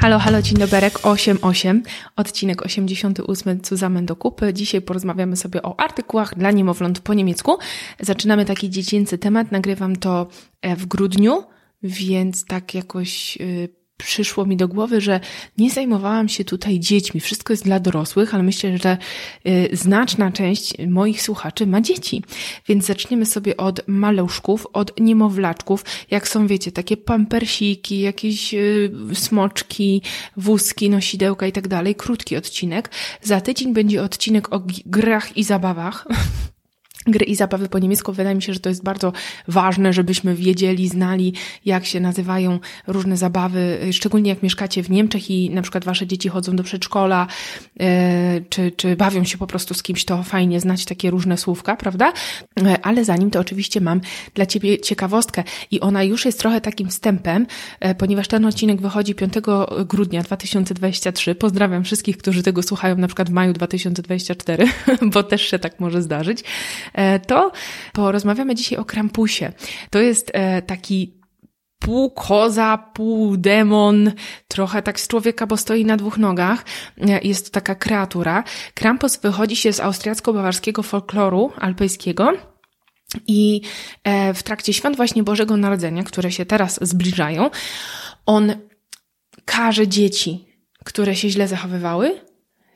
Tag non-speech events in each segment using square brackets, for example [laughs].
Halo, halo, dzień doberek 88, odcinek 88 Zusammen do kupy. Dzisiaj porozmawiamy sobie o artykułach dla niemowląt po niemiecku. Zaczynamy taki dziecięcy temat, nagrywam to e, w grudniu, więc tak jakoś y, przyszło mi do głowy, że nie zajmowałam się tutaj dziećmi. Wszystko jest dla dorosłych, ale myślę, że y, znaczna część moich słuchaczy ma dzieci. Więc zaczniemy sobie od maluszków, od niemowlaczków. Jak są, wiecie, takie pampersiki, jakieś y, smoczki, wózki, nosidełka i tak dalej. Krótki odcinek. Za tydzień będzie odcinek o grach i zabawach. [laughs] gry i zabawy po niemiecku. Wydaje mi się, że to jest bardzo ważne, żebyśmy wiedzieli, znali, jak się nazywają różne zabawy, szczególnie jak mieszkacie w Niemczech i na przykład wasze dzieci chodzą do przedszkola, e, czy, czy bawią się po prostu z kimś, to fajnie znać takie różne słówka, prawda? E, ale zanim to oczywiście mam dla ciebie ciekawostkę i ona już jest trochę takim wstępem, e, ponieważ ten odcinek wychodzi 5 grudnia 2023. Pozdrawiam wszystkich, którzy tego słuchają na przykład w maju 2024, [laughs] bo też się tak może zdarzyć. E, to porozmawiamy dzisiaj o Krampusie. To jest e, taki pół koza, pół demon, trochę tak z człowieka, bo stoi na dwóch nogach. E, jest to taka kreatura. Krampus wychodzi się z austriacko-bawarskiego folkloru alpejskiego. I w trakcie świąt właśnie Bożego Narodzenia, które się teraz zbliżają, on każe dzieci, które się źle zachowywały,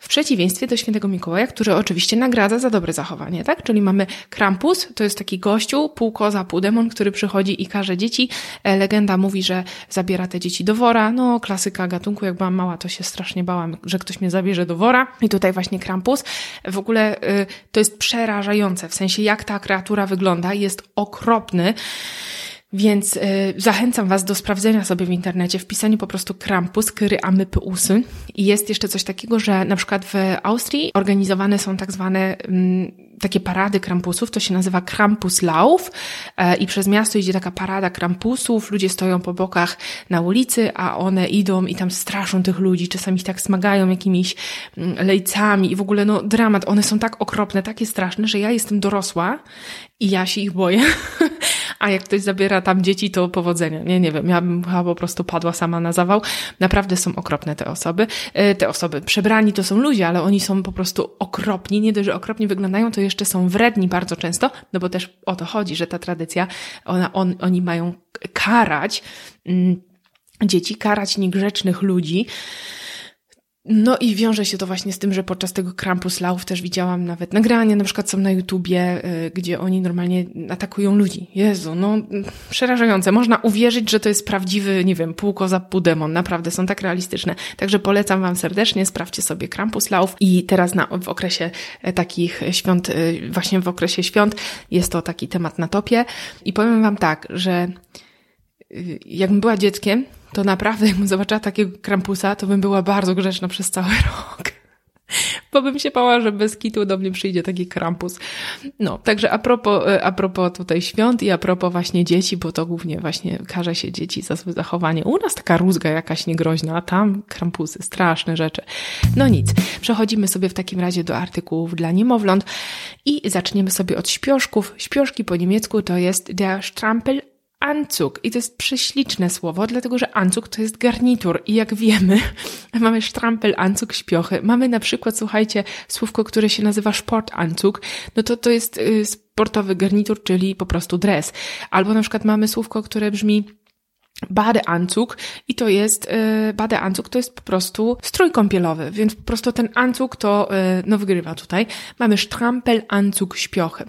w przeciwieństwie do świętego Mikołaja, który oczywiście nagradza za dobre zachowanie, tak? Czyli mamy Krampus, to jest taki gościu, pół koza, pół demon, który przychodzi i każe dzieci. E, legenda mówi, że zabiera te dzieci do wora. No, klasyka gatunku, jak byłam mała, to się strasznie bałam, że ktoś mnie zabierze do wora. I tutaj właśnie Krampus. W ogóle y, to jest przerażające, w sensie jak ta kreatura wygląda. Jest okropny. Więc y, zachęcam Was do sprawdzenia sobie w internecie, wpisania po prostu Krampus, Kyry Amypusy. I jest jeszcze coś takiego, że na przykład w Austrii organizowane są tak zwane mm, takie parady Krampusów, to się nazywa Krampuslauf e, i przez miasto idzie taka parada Krampusów, ludzie stoją po bokach na ulicy, a one idą i tam straszą tych ludzi, czasami ich tak smagają jakimiś mm, lejcami. I w ogóle no dramat, one są tak okropne, takie straszne, że ja jestem dorosła i ja się ich boję. [laughs] A jak ktoś zabiera tam dzieci, to powodzenia. Nie, nie wiem, ja bym chyba po prostu padła sama na zawał. Naprawdę są okropne te osoby. E, te osoby, przebrani to są ludzie, ale oni są po prostu okropni. Nie dość, że okropnie wyglądają, to jeszcze są wredni bardzo często, no bo też o to chodzi, że ta tradycja, ona, on, oni mają karać mm, dzieci, karać niegrzecznych ludzi. No i wiąże się to właśnie z tym, że podczas tego Krampus Lauf też widziałam nawet nagrania, na przykład są na YouTubie, y, gdzie oni normalnie atakują ludzi. Jezu, no przerażające. Można uwierzyć, że to jest prawdziwy, nie wiem, pół koza, pół demon. Naprawdę są tak realistyczne. Także polecam Wam serdecznie, sprawdźcie sobie Krampus Lauf i teraz na, w okresie e, takich świąt, e, właśnie w okresie świąt jest to taki temat na topie. I powiem Wam tak, że y, jakbym była dzieckiem, to naprawdę jakbym zobaczyła takiego krampusa, to bym była bardzo grzeczna przez cały rok. [laughs] Bo bym się bała, że bez kitu do mnie przyjdzie taki krampus. No, także a propos, e, a propos tutaj świąt i a propos właśnie dzieci, bo to głównie właśnie karze się dzieci za złe zachowanie. U nas taka rózga jakaś niegroźna, a tam krampusy, straszne rzeczy. No nic, przechodzimy sobie w takim razie do artykułów dla niemowląt i zaczniemy sobie od śpioszków. Śpioszki po niemiecku to jest der Strampel Anzug. I to jest prześliczne słowo, dlatego że Anzug to jest garnitur. I jak wiemy, [laughs] mamy sztrampel, Anzug, śpiochy. Mamy na przykład, słuchajcie, słówko, które się nazywa Sportanzug. No to to jest y, sportowy garnitur, czyli po prostu dres. Albo na przykład mamy słówko, które brzmi Badeanzug i to jest, yy, to jest po prostu strój kąpielowy, więc po prostu ten anzug to, yy, no wygrywa tutaj. Mamy sztrampelanzug śpiochy.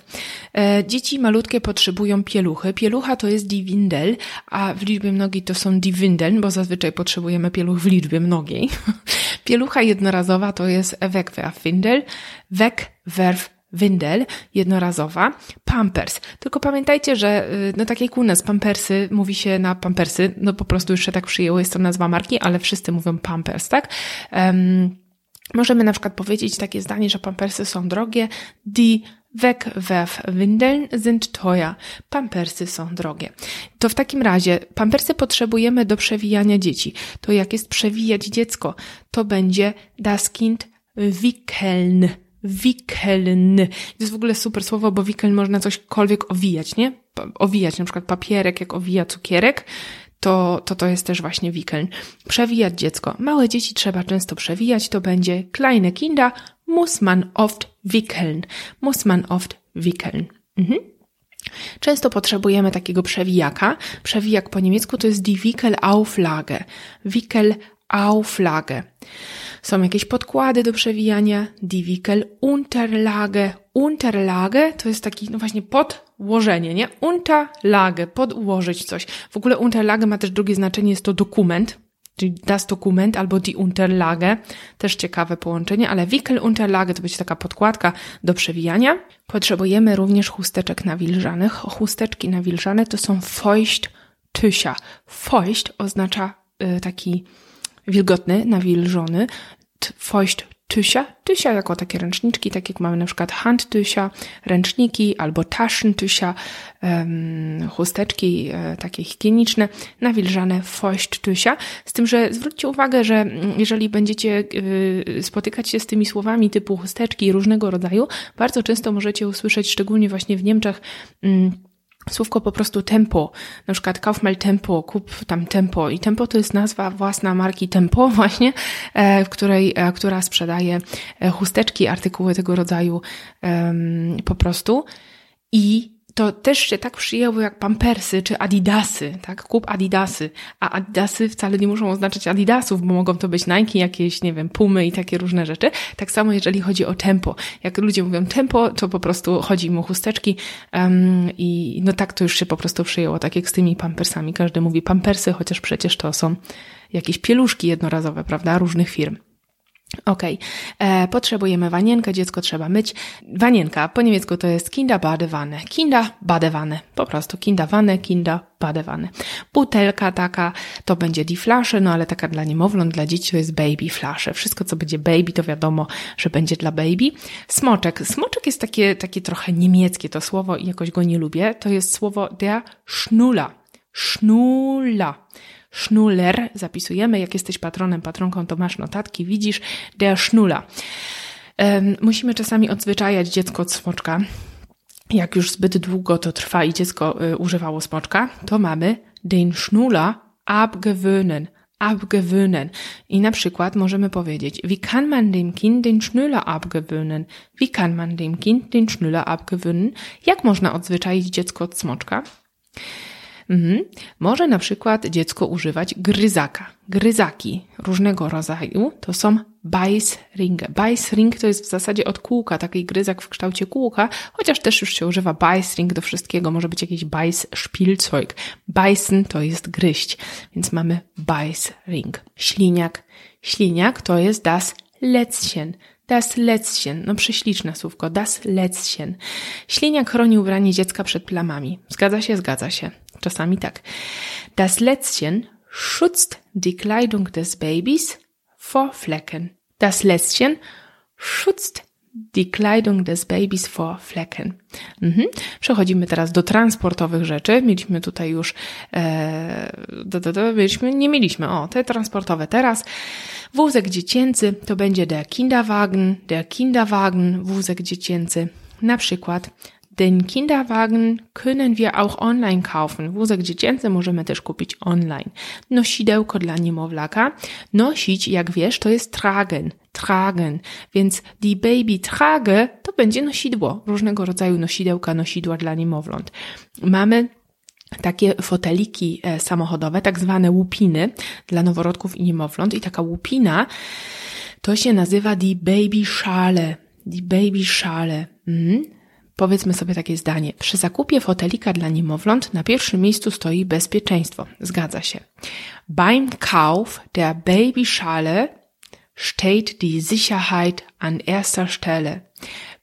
Yy, dzieci malutkie potrzebują pieluchy. Pielucha to jest die Windel, a w liczbie mnogiej to są die Windeln, bo zazwyczaj potrzebujemy pieluch w liczbie mnogiej. [laughs] Pielucha jednorazowa to jest Wegwerfwindel, Wegwerf Windel jednorazowa, Pampers. Tylko pamiętajcie, że y, no tak jak u nas Pampersy mówi się na Pampersy, no po prostu już się tak przyjęło, jest to nazwa marki, ale wszyscy mówią Pampers, tak? Um, możemy na przykład powiedzieć takie zdanie, że Pampersy są drogie, die Wegwerfwindeln sind teuer. Pampersy są drogie. To w takim razie pampersy potrzebujemy do przewijania dzieci. To jak jest przewijać dziecko? To będzie das Kind wickeln Wickeln. To jest w ogóle super słowo, bo wickeln można cośkolwiek owijać, nie? Owijać, na przykład papierek, jak owija cukierek, to, to to jest też właśnie wickeln. Przewijać dziecko. Małe dzieci trzeba często przewijać, to będzie kleine Kinder muss man oft wickeln. Muss man oft wickeln. Mhm. Często potrzebujemy takiego przewijaka. Przewijak po niemiecku to jest die Wickelauflage. Wickelauflage. Są jakieś podkłady do przewijania. Die Wickelunterlage. Unterlage to jest taki, no właśnie, podłożenie, nie? Unterlage, podłożyć coś. W ogóle Unterlage ma też drugie znaczenie, jest to dokument czyli das Dokument albo die Unterlage, też ciekawe połączenie, ale Wickelunterlage to będzie taka podkładka do przewijania. Potrzebujemy również chusteczek nawilżanych. Chusteczki nawilżane to są Feuchttücher. Feucht oznacza y, taki wilgotny, nawilżony. Feucht Tysia. Tysia jako takie ręczniczki, tak jak mamy na przykład handtysia, ręczniki albo taschentysia, um, chusteczki e, takie higieniczne, nawilżane tysia. Z tym, że zwróćcie uwagę, że mm, jeżeli będziecie y, spotykać się z tymi słowami typu chusteczki różnego rodzaju, bardzo często możecie usłyszeć, szczególnie właśnie w Niemczech, y, słówko po prostu tempo, na przykład Kaufmal Tempo, kup tam Tempo. I Tempo to jest nazwa własna marki Tempo [laughs] właśnie, e, w której, e, która sprzedaje e, chusteczki, artykuły tego rodzaju po prostu. I to też się tak przyjęło jak pampersy czy adidasy, tak? Kup adidasy. A adidasy wcale nie muszą oznaczać adidasów, bo mogą to być Nike, jakieś, nie wiem, pumy i takie różne rzeczy. Tak samo jeżeli chodzi o tempo. Jak ludzie mówią tempo, to po prostu chodzi im o chusteczki um, i no tak to już się po prostu przyjęło, tak jak z tymi pampersami. Każdy mówi pampersy, chociaż przecież to są jakieś pieluszki jednorazowe, prawda? Różnych firm. Okay. E, potrzebujemy wanienkę, dziecko trzeba myć. Wanienka, po niemiecku to jest Kinderbadewanne. Kinderbadewanne, po prostu Kinderwanne, Kinderbadewanne. Butelka taka, to będzie die Flasche, no ale taka dla niemowląt, dla dzieci to jest baby flasche. Wszystko, co będzie baby, to wiadomo, że będzie dla baby. Smoczek. Smoczek jest takie, takie trochę niemieckie to słowo i jakoś go nie lubię. To jest słowo der Schnula. Schnula. Schnuller zapisujemy. Jak jesteś patronem, patronką, to masz notatki, widzisz, der Schnula. Musimy czasami odzwyczajać dziecko od smoczka. Jak już zbyt długo to trwa i dziecko y, używało smoczka, to mamy den Schnuller abgewöhnen. Abgewöhnen. I na przykład możemy powiedzieć, wie kann man dem Kind den Schnuller abgewöhnen? Wie kann man dem Kind den Schnuller abgewöhnen? Jak można odzwyczaić dziecko od smoczka? Mhm. Może na przykład dziecko używać gryzaka. Gryzaki różnego rodzaju to są Beißringe. Beißring to jest w zasadzie od kółka, taki gryzak w kształcie kółka, chociaż też już się używa Beißring do wszystkiego, może być jakiś Beiß-Spielzeug. Beißen to jest gryźć, więc mamy Beißring. Śliniak. Śliniak to jest das Lätzchen. Das Lätzchen, no prześliczne słówko, das Lätzchen. Śliniak chroni ubranie dziecka przed plamami. Zgadza się, zgadza się. Czasami tak. Das Lätzchen schützt die Kleidung des Babys vor Flecken. Das Lätzchen schützt die Kleidung des Babys vor Flecken. Mhm. Przechodzimy teraz do transportowych rzeczy. Mieliśmy tutaj już, e, do, do, do, mieliśmy, nie mieliśmy, o, te transportowe teraz. Wózek dziecięcy to będzie der Kinderwagen, der Kinderwagen, wózek dziecięcy. Na przykład Den Kinderwagen können wir auch online kaufen. Wózek dziecięcy możemy też kupić online. Nosidełko dla niemowlaka. Nosić, jak wiesz, to jest tragen. Tragen. Więc die baby trage to będzie nosidło. Różnego rodzaju nosidełka, nosidła dla niemowląt. Mamy takie foteliki e, samochodowe, tak zwane łupiny dla noworodków i niemowląt. I taka łupina to się nazywa die baby szale. Die baby szale. Mhm. Powiedzmy sobie takie zdanie. Przy zakupie fotelika dla niemowląt na pierwszym miejscu stoi bezpieczeństwo. Zgadza się. Beim Kauf der Babyschale steht die Sicherheit an erster Stelle.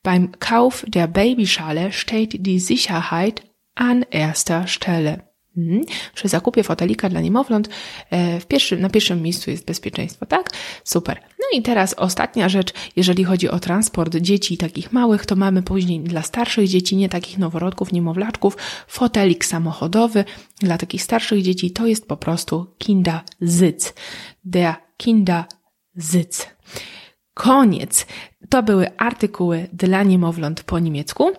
Beim Kauf der Babyschale steht die Sicherheit an erster Stelle. Mhm. Przy zakupie fotelika dla niemowląt e, w pierwszym, na pierwszym miejscu jest bezpieczeństwo, tak? Super. No i teraz ostatnia rzecz, jeżeli chodzi o transport dzieci takich małych, to mamy później dla starszych dzieci, nie takich noworodków, niemowlaczków, fotelik samochodowy. Dla takich starszych dzieci to jest po prostu Kindersitz. Der Kindersitz. Koniec. To były artykuły dla niemowląt po niemiecku.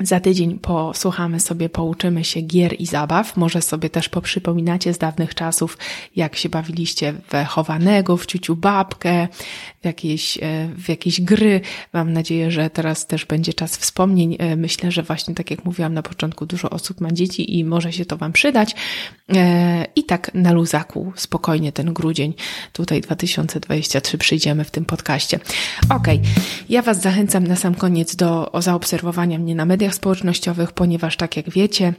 Za tydzień posłuchamy sobie, pouczymy się gier i zabaw. Może sobie też poprzypominacie z dawnych czasów, jak się bawiliście w chowanego, w ciuciu babkę, w jakieś, e, w jakieś gry. Mam nadzieję, że teraz też będzie czas wspomnień. E, myślę, że właśnie tak jak mówiłam na początku, dużo osób ma dzieci i może się to Wam przydać. E, I tak na luzaku, spokojnie ten grudzień, tutaj 2023 przyjdziemy w tym podcaście. Okej, okay. ja Was zachęcam na sam koniec do zaobserwowania mnie na mediach społecznościowych, ponieważ tak jak wiecie,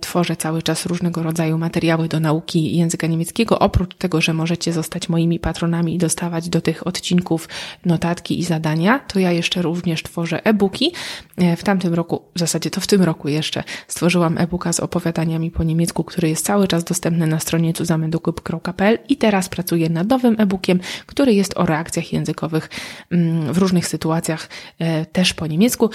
tworzę cały czas różnego rodzaju materiały do nauki języka niemieckiego. Oprócz tego, że możecie zostać moimi patronami i dostawać do tych odcinków notatki i zadania, to ja jeszcze również tworzę e-booki. E, w tamtym roku, w zasadzie to w tym roku jeszcze, stworzyłam e-booka z opowiadaniami po niemiecku, który jest cały czas dostępny na stronie cuzamendokup.pl i teraz pracuję nad nowym e-bookiem, który jest o reakcjach językowych mm, w różnych sytuacjach e, też po niemiecku.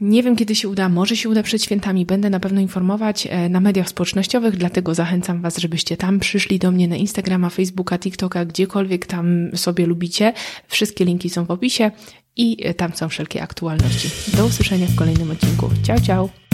Nie wiem, kiedy się uda, może się uda przed świętami. Będę na pewno informować e, na mediach społecznościowych, dlatego zachęcam Was, żebyście tam przyszli do mnie na Instagrama, Facebooka, TikToka, gdziekolwiek tam sobie lubicie. Wszystkie linki są w opisie i e, tam są wszelkie aktualności. Do usłyszenia w kolejnym odcinku. Ciao, ciao!